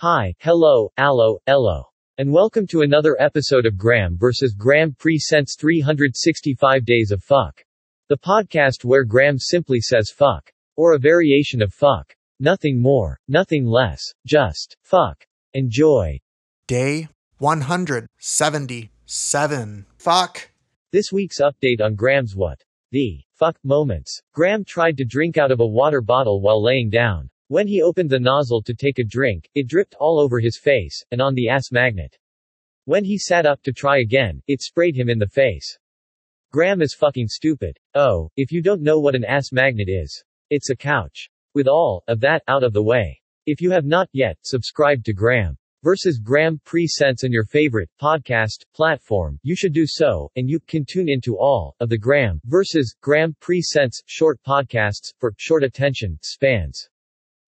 Hi, hello, allo, ello. And welcome to another episode of Graeme vs. Graeme Presents 365 Days of Fuck. The podcast where Graeme simply says fuck. Or a variation of fuck. Nothing more, nothing less, just fuck. Enjoy. Day 177. Fuck. This week's update on Graeme's what? The fuck moments. Graeme tried to drink out of a water bottle while laying down. When he opened the nozzle to take a drink, it dripped all over his face, and on the ass magnet. When he sat up to try again, it sprayed him in the face. Graeme is fucking stupid. Oh, if you don't know what an ass magnet is. It's a couch. With all of that out of the way. If you have not yet, subscribed to Graeme versus Graeme Presents on your favorite podcast platform, you should do so, and you can tune into all of the Graeme versus Graeme Presents short podcasts for short attention spans.